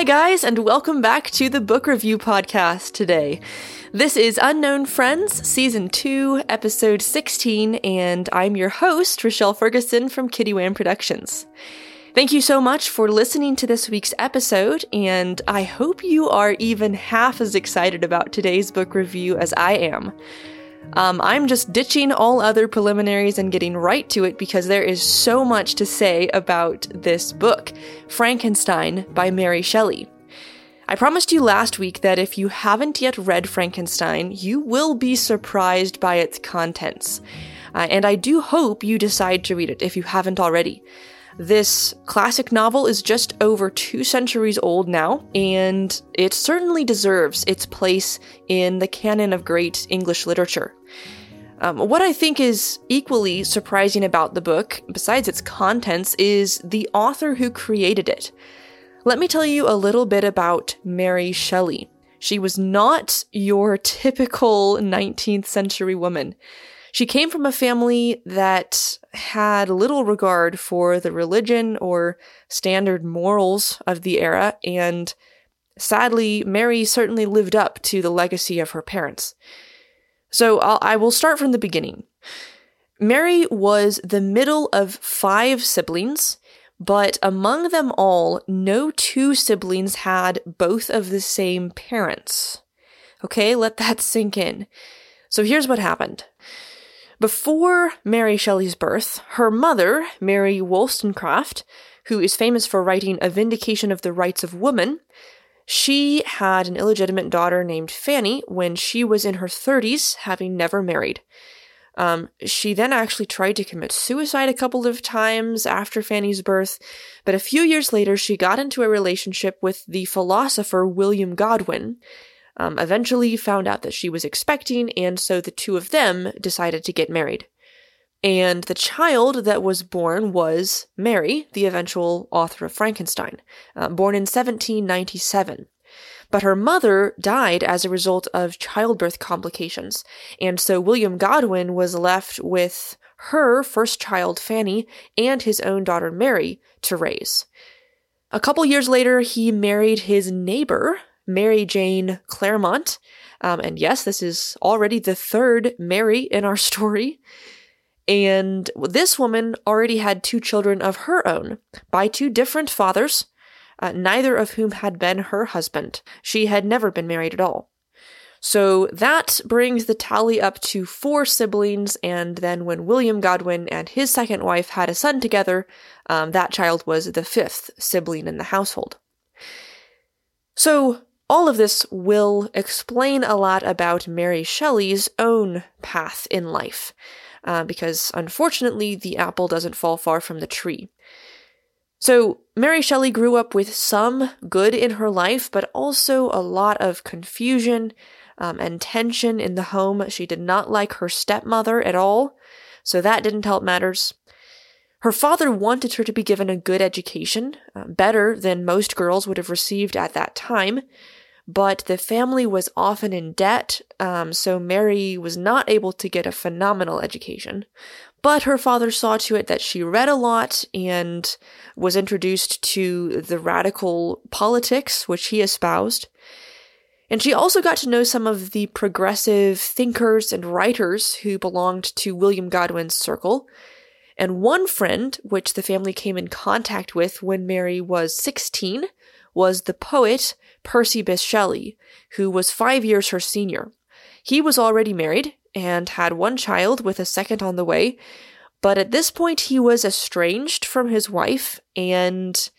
Hi, guys, and welcome back to the book review podcast today. This is Unknown Friends, Season 2, Episode 16, and I'm your host, Rochelle Ferguson from Kitty Wham Productions. Thank you so much for listening to this week's episode, and I hope you are even half as excited about today's book review as I am. Um, I'm just ditching all other preliminaries and getting right to it because there is so much to say about this book, Frankenstein by Mary Shelley. I promised you last week that if you haven't yet read Frankenstein, you will be surprised by its contents. Uh, and I do hope you decide to read it if you haven't already. This classic novel is just over two centuries old now, and it certainly deserves its place in the canon of great English literature. Um, what I think is equally surprising about the book, besides its contents, is the author who created it. Let me tell you a little bit about Mary Shelley. She was not your typical 19th century woman. She came from a family that had little regard for the religion or standard morals of the era, and sadly, Mary certainly lived up to the legacy of her parents. So I'll, I will start from the beginning. Mary was the middle of five siblings, but among them all, no two siblings had both of the same parents. Okay, let that sink in. So here's what happened. Before Mary Shelley's birth, her mother, Mary Wollstonecraft, who is famous for writing A Vindication of the Rights of Woman, she had an illegitimate daughter named Fanny when she was in her 30s, having never married. Um, she then actually tried to commit suicide a couple of times after Fanny's birth, but a few years later, she got into a relationship with the philosopher William Godwin, um, eventually found out that she was expecting, and so the two of them decided to get married. And the child that was born was Mary, the eventual author of Frankenstein, uh, born in 1797. But her mother died as a result of childbirth complications, and so William Godwin was left with her first child, Fanny, and his own daughter, Mary, to raise. A couple years later, he married his neighbor, Mary Jane Clairmont. Um, and yes, this is already the third Mary in our story. And this woman already had two children of her own by two different fathers, uh, neither of whom had been her husband. She had never been married at all. So that brings the tally up to four siblings, and then when William Godwin and his second wife had a son together, um, that child was the fifth sibling in the household. So all of this will explain a lot about Mary Shelley's own path in life, uh, because unfortunately, the apple doesn't fall far from the tree. So, Mary Shelley grew up with some good in her life, but also a lot of confusion um, and tension in the home. She did not like her stepmother at all, so that didn't help matters. Her father wanted her to be given a good education, uh, better than most girls would have received at that time, but the family was often in debt, um, so Mary was not able to get a phenomenal education. But her father saw to it that she read a lot and was introduced to the radical politics which he espoused. And she also got to know some of the progressive thinkers and writers who belonged to William Godwin's circle. And one friend, which the family came in contact with when Mary was 16, was the poet Percy Bysshe Shelley, who was five years her senior. He was already married and had one child with a second on the way, but at this point he was estranged from his wife and,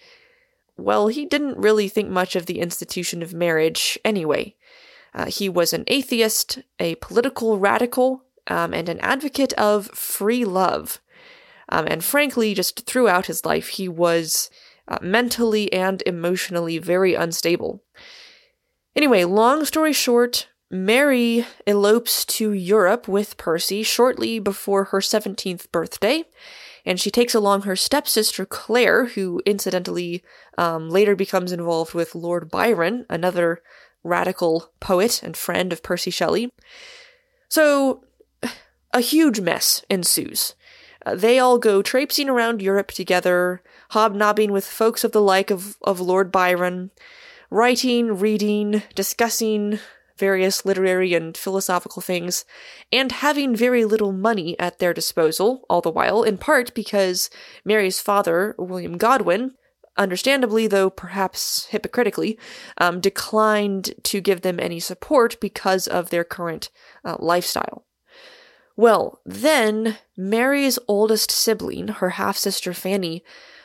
well, he didn't really think much of the institution of marriage anyway. Uh, he was an atheist, a political radical, um, and an advocate of free love. Um, and frankly, just throughout his life, he was uh, mentally and emotionally very unstable. Anyway, long story short, Mary elopes to Europe with Percy shortly before her 17th birthday, and she takes along her stepsister Claire, who incidentally um, later becomes involved with Lord Byron, another radical poet and friend of Percy Shelley. So, a huge mess ensues. Uh, they all go traipsing around Europe together, hobnobbing with folks of the like of, of Lord Byron. writing, reading, discussing various literary and philosophical things, and having very little money at their disposal, all the while, in part because Mary's father, William Godwin, understandably, though perhaps hypocritically, um, declined to give them any support because of their current uh, lifestyle. Well, then Mary's oldest sibling, her half sister Fanny,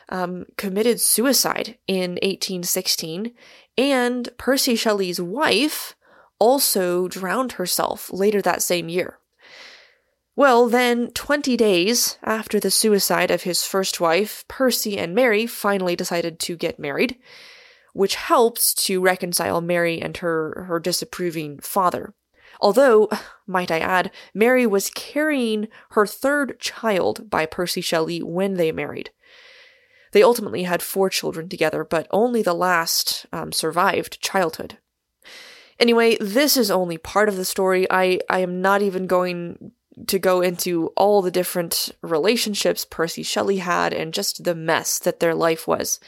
um, committed suicide in 1816, and Percy Shelley's wife also drowned herself later that same year. Well, then, 20 days after the suicide of his first wife, Percy and Mary finally decided to get married, which helps to reconcile Mary and her, her disapproving father. Although, might I add, Mary was carrying her third child by Percy Shelley when they married. They ultimately had four children together, but only the last um, survived childhood. Anyway, this is only part of the story. I, I am not even going to go into all the different relationships Percy Shelley had and just the mess that their life was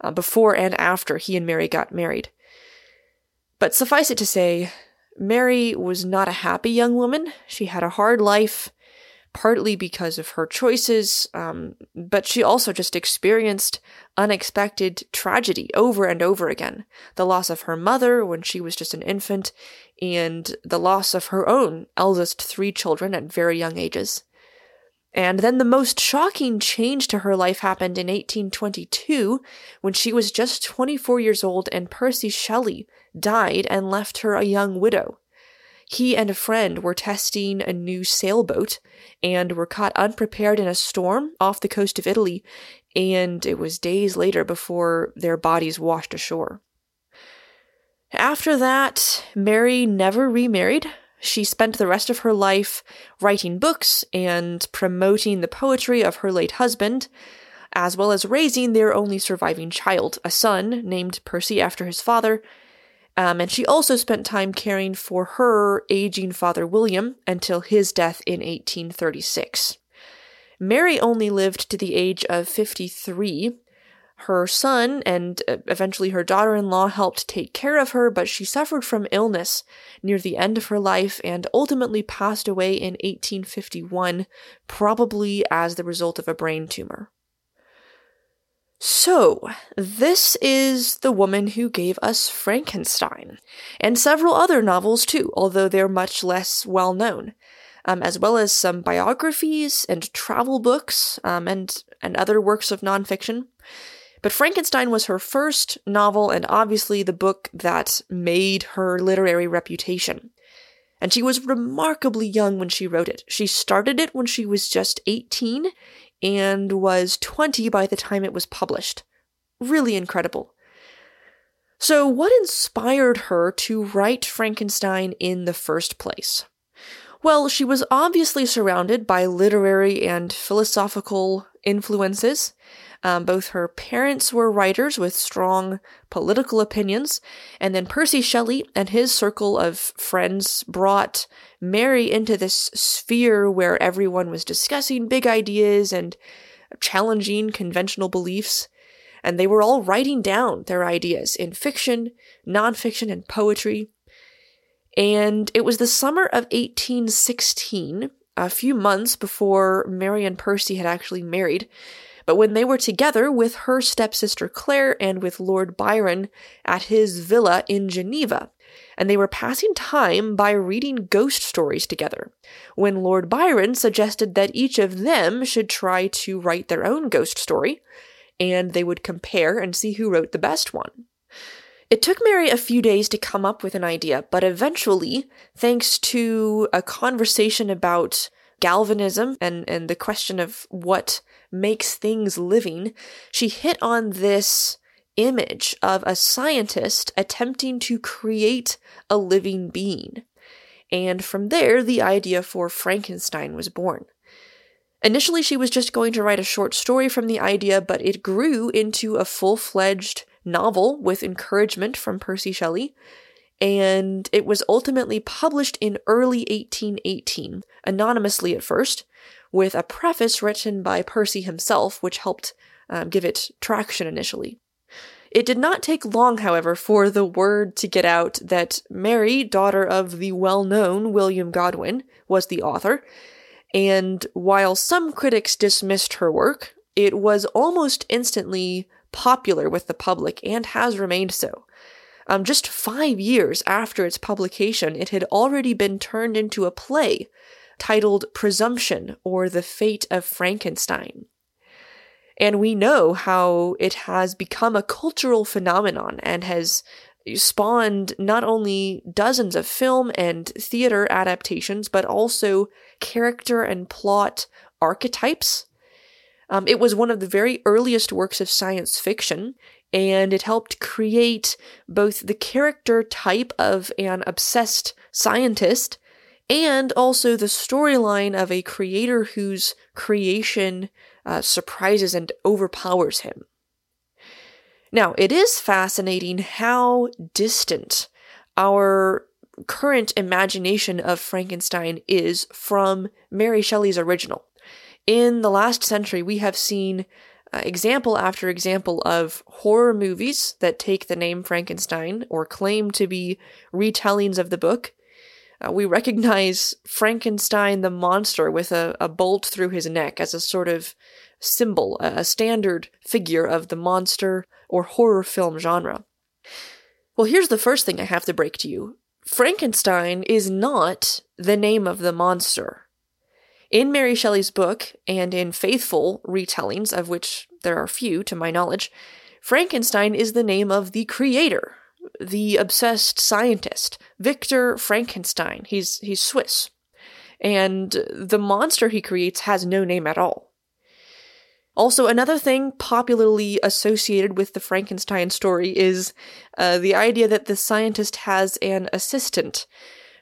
uh, before and after he and Mary got married. But suffice it to say, Mary was not a happy young woman. She had a hard life, partly because of her choices, um, but she also just experienced unexpected tragedy over and over again. The loss of her mother when she was just an infant, and the loss of her own eldest three children at very young ages. And then the most shocking change to her life happened in 1822 when she was just 24 years old and Percy Shelley died and left her a young widow. He and a friend were testing a new sailboat and were caught unprepared in a storm off the coast of Italy, and it was days later before their bodies washed ashore. After that, Mary never remarried. She spent the rest of her life writing books and promoting the poetry of her late husband, as well as raising their only surviving child, a son named Percy after his father, um, and she also spent time caring for her aging father William until his death in 1836. Mary only lived to the age of 53. Her son and uh, eventually her daughter in law helped take care of her, but she suffered from illness near the end of her life and ultimately passed away in 1851, probably as the result of a brain tumor. So, this is the woman who gave us Frankenstein, and several other novels too, although they're much less well known, um, as well as some biographies and travel books um, and, and other works of nonfiction. But Frankenstein was her first novel and obviously the book that made her literary reputation. And she was remarkably young when she wrote it. She started it when she was just 18 and was 20 by the time it was published. Really incredible. So, what inspired her to write Frankenstein in the first place? Well, she was obviously surrounded by literary and philosophical influences. Um, both her parents were writers with strong political opinions, and then Percy Shelley and his circle of friends brought Mary into this sphere where everyone was discussing big ideas and challenging conventional beliefs. And they were all writing down their ideas in fiction, nonfiction, and poetry. And it was the summer of 1816, a few months before Mary and Percy had actually married, but when they were together with her stepsister Claire and with Lord Byron at his villa in Geneva, and they were passing time by reading ghost stories together, when Lord Byron suggested that each of them should try to write their own ghost story, and they would compare and see who wrote the best one. It took Mary a few days to come up with an idea, but eventually, thanks to a conversation about galvanism and, and the question of what makes things living, she hit on this image of a scientist attempting to create a living being. And from there, the idea for Frankenstein was born. Initially, she was just going to write a short story from the idea, but it grew into a full fledged novel with encouragement from Percy Shelley. And it was ultimately published in early 1818, anonymously at first, with a preface written by Percy himself, which helped um, give it traction initially. It did not take long, however, for the word to get out that Mary, daughter of the well known William Godwin, was the author. And while some critics dismissed her work, it was almost instantly popular with the public and has remained so. Um, just five years after its publication, it had already been turned into a play titled Presumption or The Fate of Frankenstein. And we know how it has become a cultural phenomenon and has spawned not only dozens of film and theater adaptations, but also character and plot archetypes. Um, it was one of the very earliest works of science fiction, and it helped create both the character type of an obsessed scientist and also the storyline of a creator whose creation uh, surprises and overpowers him. Now, it is fascinating how distant our current imagination of Frankenstein is from Mary Shelley's original. In the last century, we have seen uh, example after example of horror movies that take the name Frankenstein or claim to be retellings of the book uh, we recognize Frankenstein the monster with a, a bolt through his neck as a sort of symbol, a standard figure of the monster or horror film genre. Well, here's the first thing I have to break to you Frankenstein is not the name of the monster. In Mary Shelley's book, and in faithful retellings, of which there are few to my knowledge, Frankenstein is the name of the creator, the obsessed scientist, Victor Frankenstein. He's he's Swiss. And the monster he creates has no name at all. Also, another thing popularly associated with the Frankenstein story is uh, the idea that the scientist has an assistant,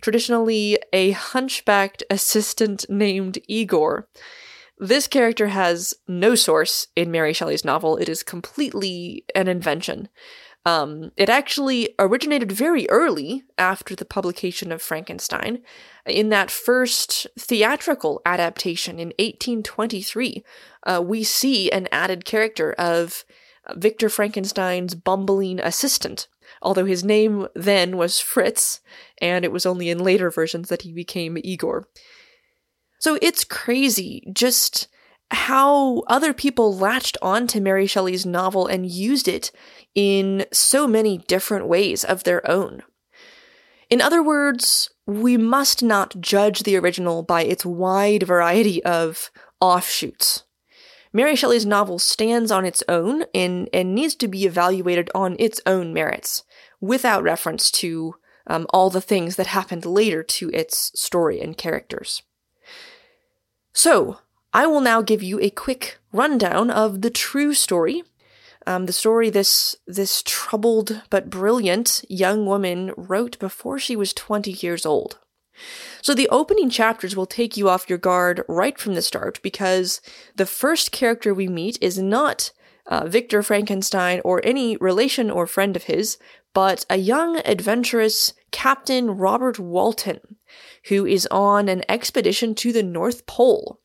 traditionally a hunchbacked assistant named Igor. This character has no source in Mary Shelley's novel. It is completely an invention. Um, it actually originated very early after the publication of Frankenstein. In that first theatrical adaptation in 1823, uh, we see an added character of Victor Frankenstein's bumbling assistant, although his name then was Fritz, and it was only in later versions that he became Igor. So it's crazy just how other people latched onto Mary Shelley's novel and used it in so many different ways of their own. In other words, we must not judge the original by its wide variety of offshoots. Mary Shelley's novel stands on its own and, and needs to be evaluated on its own merits, without reference to um, all the things that happened later to its story and characters. So, I will now give you a quick rundown of the true story um, the story this this troubled but brilliant young woman wrote before she was 20 years old. So the opening chapters will take you off your guard right from the start because the first character we meet is not uh, Victor Frankenstein or any relation or friend of his, but a young adventurous Captain Robert Walton, who is on an expedition to the North Pole.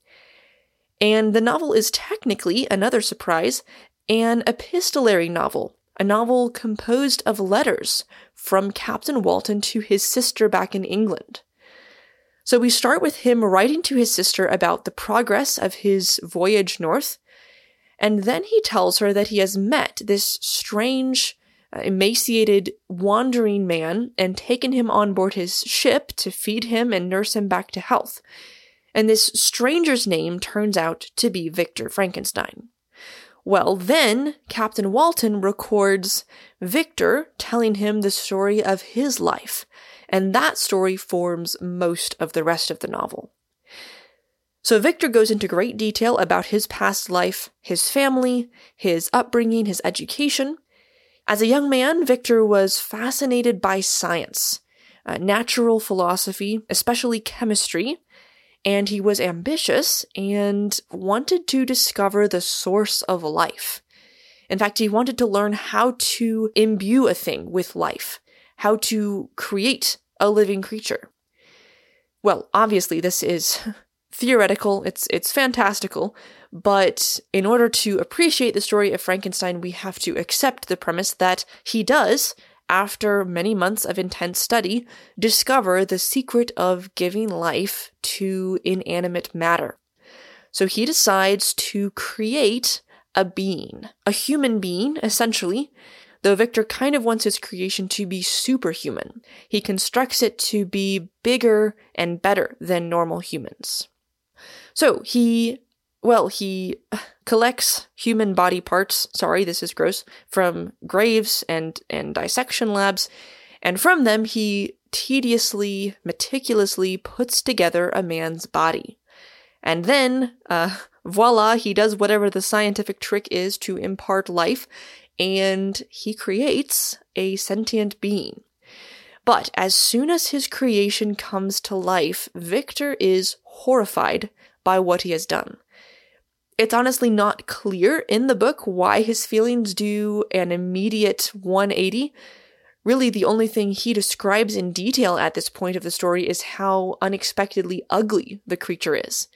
And the novel is technically, another surprise, an epistolary novel, a novel composed of letters from Captain Walton to his sister back in England. So we start with him writing to his sister about the progress of his voyage north, and then he tells her that he has met this strange, uh, emaciated, wandering man and taken him on board his ship to feed him and nurse him back to health. And this stranger's name turns out to be Victor Frankenstein. Well, then Captain Walton records Victor telling him the story of his life, and that story forms most of the rest of the novel. So Victor goes into great detail about his past life, his family, his upbringing, his education. As a young man, Victor was fascinated by science, uh, natural philosophy, especially chemistry, and he was ambitious and wanted to discover the source of life. In fact, he wanted to learn how to imbue a thing with life, how to create a living creature. Well, obviously, this is theoretical, it's it's fantastical, but in order to appreciate the story of Frankenstein, we have to accept the premise that he does, after many months of intense study, discover the secret of giving life to inanimate matter. So he decides to create a being, a human being, essentially, though Victor kind of wants his creation to be superhuman. He constructs it to be bigger and better than normal humans. So he, well, he collects human body parts, sorry, this is gross, from graves and, and dissection labs, and from them he tediously, meticulously puts together a man's body. And then, uh, voila, he does whatever the scientific trick is to impart life, and he creates a sentient being. But as soon as his creation comes to life, Victor is horrified by what he has done. It's honestly not clear in the book why his feelings do an immediate 180. Really, the only thing he describes in detail at this point of the story is how unexpectedly ugly the creature is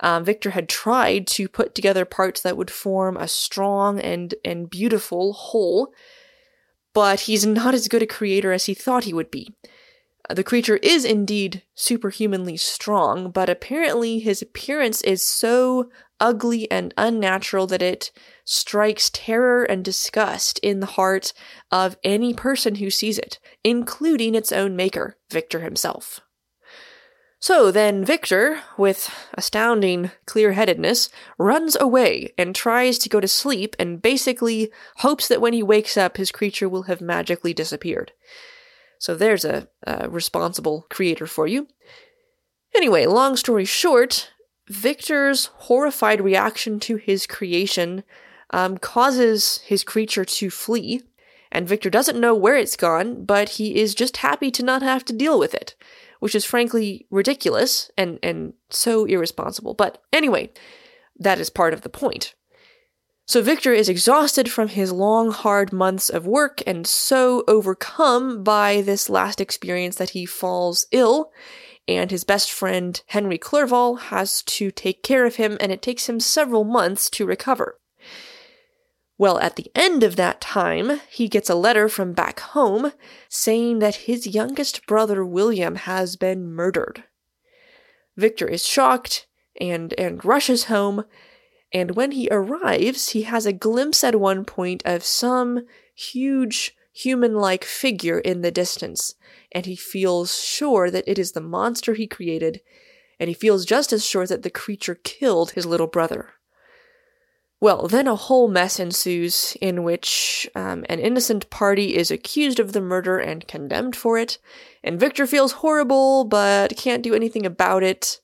um, Victor had tried to put together parts that would form a strong and, and beautiful whole, but he's not as good a creator as he thought he would be. Uh, the creature is indeed superhumanly strong, but apparently his appearance is so ugly and unnatural that it strikes terror and disgust in the heart of any person who sees it, including its own maker, Victor himself. So then Victor, with astounding clear headedness, runs away and tries to go to sleep and basically hopes that when he wakes up, his creature will have magically disappeared. So there's a, a responsible creator for you. Anyway, long story short, Victor's horrified reaction to his creation um, causes his creature to flee, and Victor doesn't know where it's gone, but he is just happy to not have to deal with it which is frankly ridiculous and, and so irresponsible. But anyway, that is part of the point. So Victor is exhausted from his long, hard months of work and so overcome by this last experience that he falls ill, and his best friend Henry Clerval has to take care of him, and it takes him several months to recover. Well, at the end of that time, he gets a letter from back home saying that his youngest brother William has been murdered. Victor is shocked and and rushes home, and when he arrives, he has a glimpse at one point of some huge human-like figure in the distance, and he feels sure that it is the monster he created, and he feels just as sure that the creature killed his little brother. Well, then a whole mess ensues in which um, an innocent party is accused of the murder and condemned for it, and Victor feels horrible but can't do anything about it.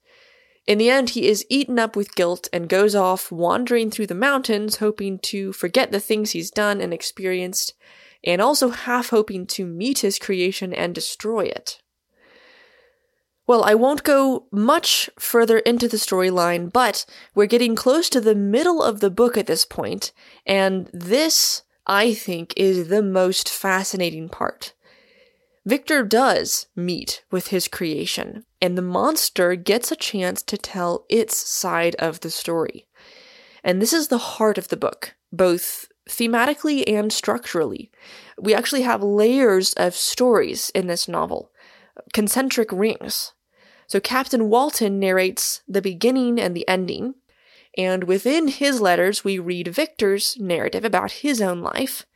In the end, he is eaten up with guilt and goes off wandering through the mountains, hoping to forget the things he's done and experienced, and also half hoping to meet his creation and destroy it. Well, I won't go much further into the storyline, but we're getting close to the middle of the book at this point, and this, I think, is the most fascinating part. Victor does meet with his creation, and the monster gets a chance to tell its side of the story. And this is the heart of the book, both thematically and structurally. We actually have layers of stories in this novel, concentric rings so Captain Walton narrates the beginning and the ending, and within his letters, we read Victor's narrative about his own life.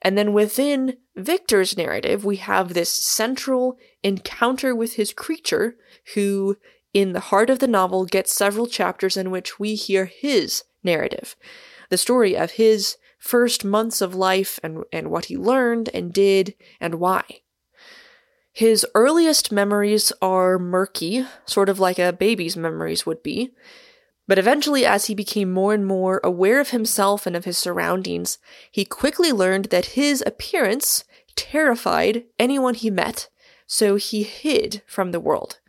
And then within Victor's narrative, we have this central encounter with his creature, who, in the heart of the novel, gets several chapters in which we hear his narrative. The story of his first months of life and, and what he learned and did and why. His earliest memories are murky, sort of like a baby's memories would be. But eventually, as he became more and more aware of himself and of his surroundings, he quickly learned that his appearance terrified anyone he met, so he hid from the world.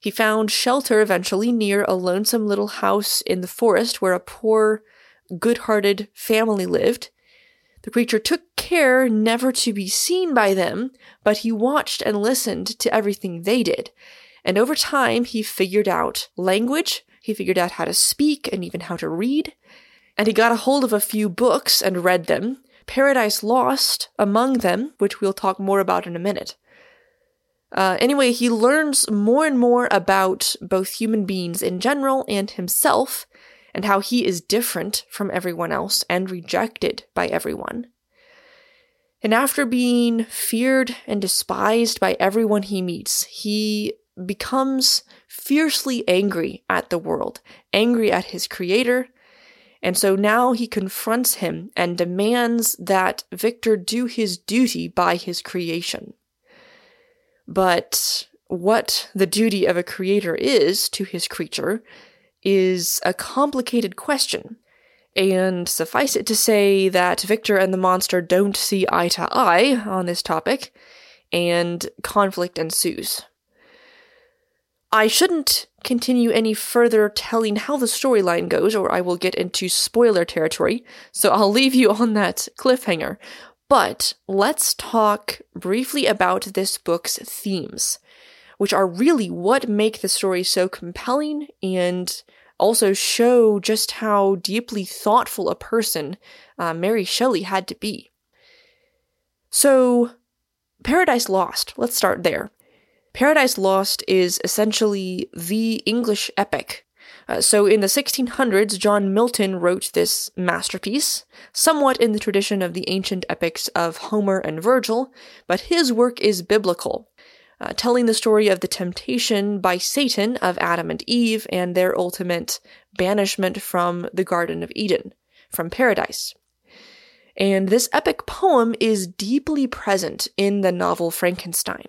He found shelter eventually near a lonesome little house in the forest where a poor, good hearted family lived, the creature took care never to be seen by them, but he watched and listened to everything they did. And over time, he figured out language, he figured out how to speak and even how to read. And he got a hold of a few books and read them, Paradise Lost among them, which we'll talk more about in a minute. Uh, anyway, he learns more and more about both human beings in general and himself, and how he is different from everyone else and rejected by everyone. And after being feared and despised by everyone he meets, he becomes fiercely angry at the world, angry at his creator. And so now he confronts him and demands that Victor do his duty by his creation. But what the duty of a creator is to his creature is a complicated question. And suffice it to say that Victor and the monster don't see eye to eye on this topic, and conflict ensues. I shouldn't continue any further telling how the storyline goes, or I will get into spoiler territory, so I'll leave you on that cliffhanger. But let's talk briefly about this book's themes, which are really what make the story so compelling and also show just how deeply thoughtful a person uh, Mary Shelley had to be. So, Paradise Lost, let's start there. Paradise Lost is essentially the English epic uh, so in the 1600s, John Milton wrote this masterpiece, somewhat in the tradition of the ancient epics of Homer and Virgil, but his work is biblical, uh, telling the story of the temptation by Satan of Adam and Eve and their ultimate banishment from the Garden of Eden, from paradise. And this epic poem is deeply present in the novel Frankenstein.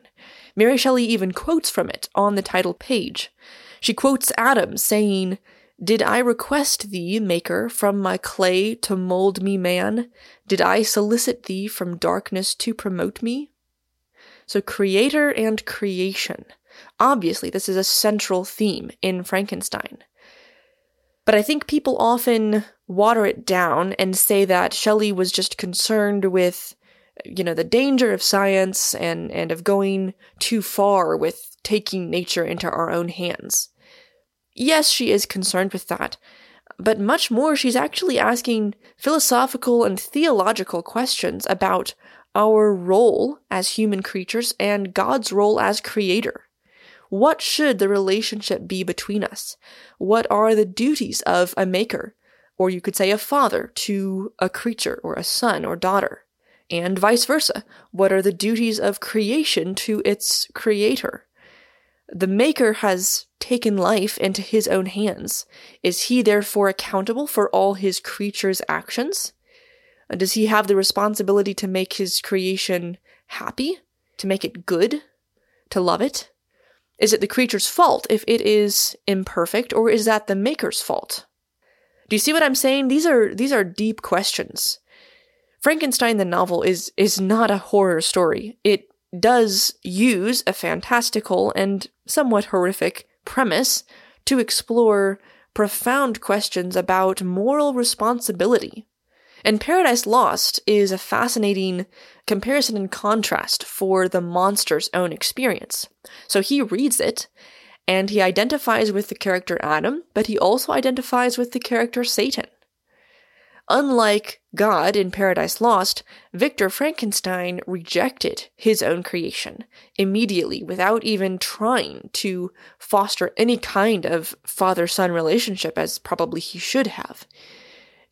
Mary Shelley even quotes from it on the title page. She quotes Adam, saying, Did I request thee, Maker, from my clay to mold me man? Did I solicit thee from darkness to promote me? So, creator and creation. Obviously, this is a central theme in Frankenstein. But I think people often water it down and say that Shelley was just concerned with, you know, the danger of science and, and of going too far with taking nature into our own hands. Yes, she is concerned with that, but much more, she's actually asking philosophical and theological questions about our role as human creatures and God's role as creator. What should the relationship be between us? What are the duties of a maker, or you could say a father, to a creature or a son or daughter? And vice versa. What are the duties of creation to its creator? The Maker has taken life into his own hands. Is he therefore accountable for all his creature's actions? Does he have the responsibility to make his creation happy? To make it good? To love it? Is it the creature's fault if it is imperfect, or is that the maker's fault? Do you see what I'm saying? These are these are deep questions. Frankenstein the novel is is not a horror story. It does use a fantastical and somewhat horrific premise to explore profound questions about moral responsibility. And Paradise Lost is a fascinating comparison and contrast for the monster's own experience. So he reads it, and he identifies with the character Adam, but he also identifies with the character Satan. Unlike God in Paradise Lost, Victor Frankenstein rejected his own creation immediately without even trying to foster any kind of father son relationship as probably he should have.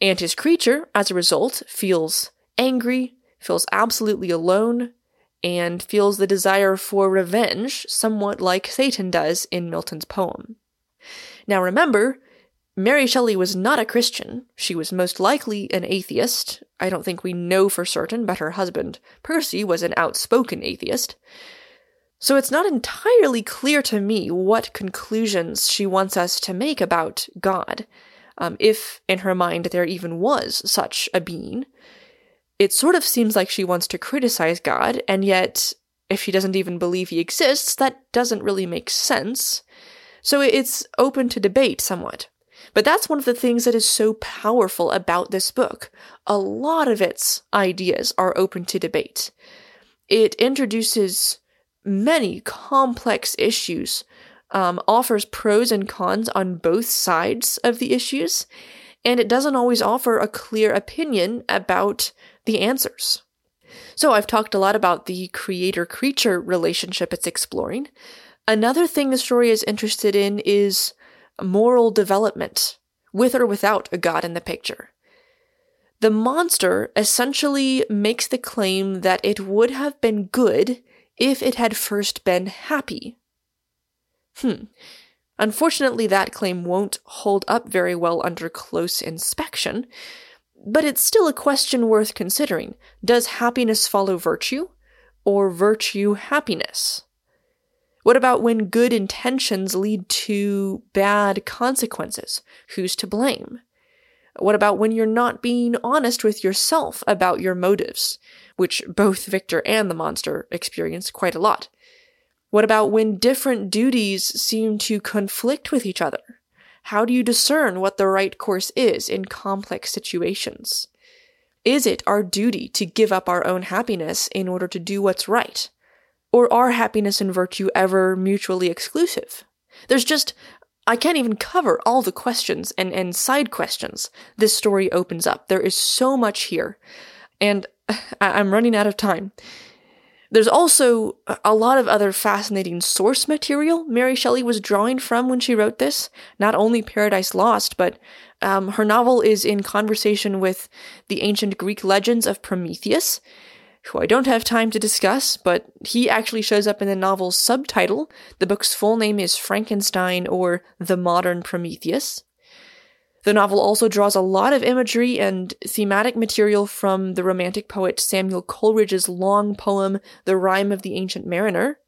And his creature, as a result, feels angry, feels absolutely alone, and feels the desire for revenge, somewhat like Satan does in Milton's poem. Now remember, Mary Shelley was not a Christian. She was most likely an atheist. I don't think we know for certain, but her husband, Percy, was an outspoken atheist. So it's not entirely clear to me what conclusions she wants us to make about God, um, if in her mind there even was such a being. It sort of seems like she wants to criticize God, and yet, if she doesn't even believe he exists, that doesn't really make sense. So it's open to debate somewhat. But that's one of the things that is so powerful about this book. A lot of its ideas are open to debate. It introduces many complex issues um, offers pros and cons on both sides of the issues, and it doesn't always offer a clear opinion about the answers. So, I've talked a lot about the creator creature relationship it's exploring. Another thing the story is interested in is moral development, with or without a god in the picture. The monster essentially makes the claim that it would have been good if it had first been happy. Hmm. Unfortunately, that claim won't hold up very well under close inspection, but it's still a question worth considering. Does happiness follow virtue, or virtue happiness? What about when good intentions lead to bad consequences? Who's to blame? What about when you're not being honest with yourself about your motives, which both Victor and the monster experience quite a lot? What about when different duties seem to conflict with each other? How do you discern what the right course is in complex situations? Is it our duty to give up our own happiness in order to do what's right? Or are happiness and virtue ever mutually exclusive? There's just, I can't even cover all the questions and, and side questions this story opens up. There is so much here. And I'm running out of time. There's also a lot of other fascinating source material Mary Shelley was drawing from when she wrote this. Not only Paradise Lost, but um, her novel is in conversation with the ancient Greek legends of Prometheus, who I don't have time to discuss, but he actually shows up in the novel's subtitle. The book's full name is Frankenstein or The Modern Prometheus. The novel also draws a lot of imagery and thematic material from the Romantic poet Samuel Coleridge's long poem, The Rime of the Ancient Mariner.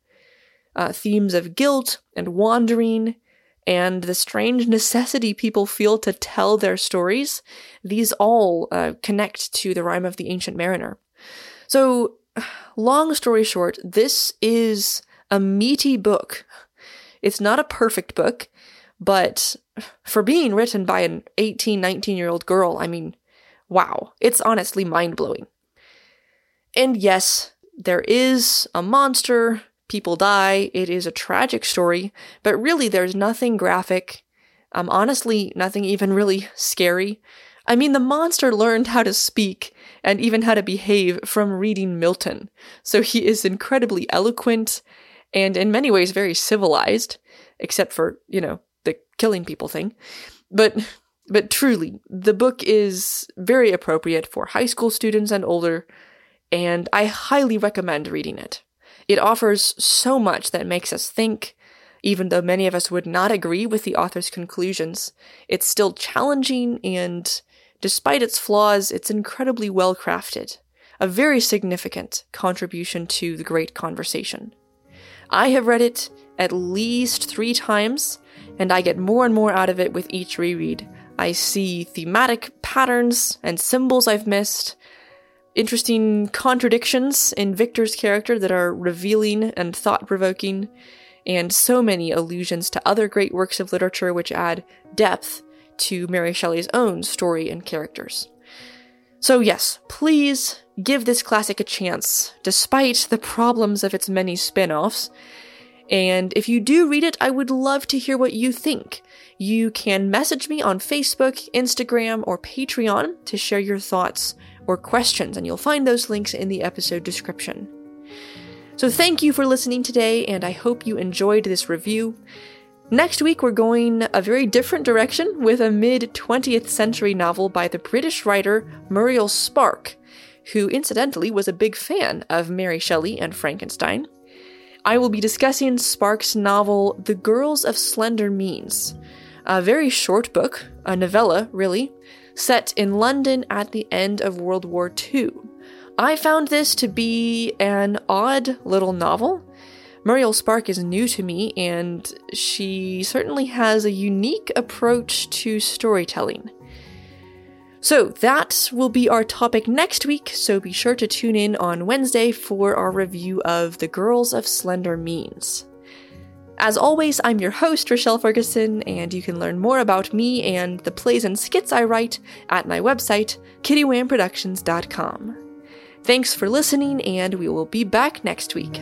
Uh, themes of guilt and wandering, and the strange necessity people feel to tell their stories, these all uh, connect to the Rime of the Ancient Mariner. So, long story short, this is a meaty book. It's not a perfect book, but for being written by an 18, 19 year old girl, I mean, wow, it's honestly mind blowing. And yes, there is a monster, people die, it is a tragic story, but really there's nothing graphic. Um, honestly, nothing even really scary. I mean, the monster learned how to speak and even how to behave from reading Milton, so he is incredibly eloquent and in many ways very civilized, except for, you know, the killing people thing. But but truly, the book is very appropriate for high school students and older, and I highly recommend reading it. It offers so much that makes us think, even though many of us would not agree with the author's conclusions. It's still challenging and Despite its flaws, it's incredibly well crafted, a very significant contribution to the great conversation. I have read it at least three times, and I get more and more out of it with each reread. I see thematic patterns and symbols I've missed, interesting contradictions in Victor's character that are revealing and thought provoking, and so many allusions to other great works of literature which add depth to Mary Shelley's own story and characters. So, yes, please give this classic a chance, despite the problems of its many spin offs. And if you do read it, I would love to hear what you think. You can message me on Facebook, Instagram, or Patreon to share your thoughts or questions, and you'll find those links in the episode description. So, thank you for listening today, and I hope you enjoyed this review. Next week, we're going a very different direction with a mid 20th century novel by the British writer Muriel Spark, who incidentally was a big fan of Mary Shelley and Frankenstein. I will be discussing Spark's novel The Girls of Slender Means, a very short book, a novella, really, set in London at the end of World War II. I found this to be an odd little novel Muriel Spark is new to me, and she certainly has a unique approach to storytelling. So, that will be our topic next week, so be sure to tune in on Wednesday for our review of The Girls of Slender Means. As always, I'm your host, Rochelle Ferguson, and you can learn more about me and the plays and skits I write at my website, kittywamproductions.com. Thanks for listening, and we will be back next week.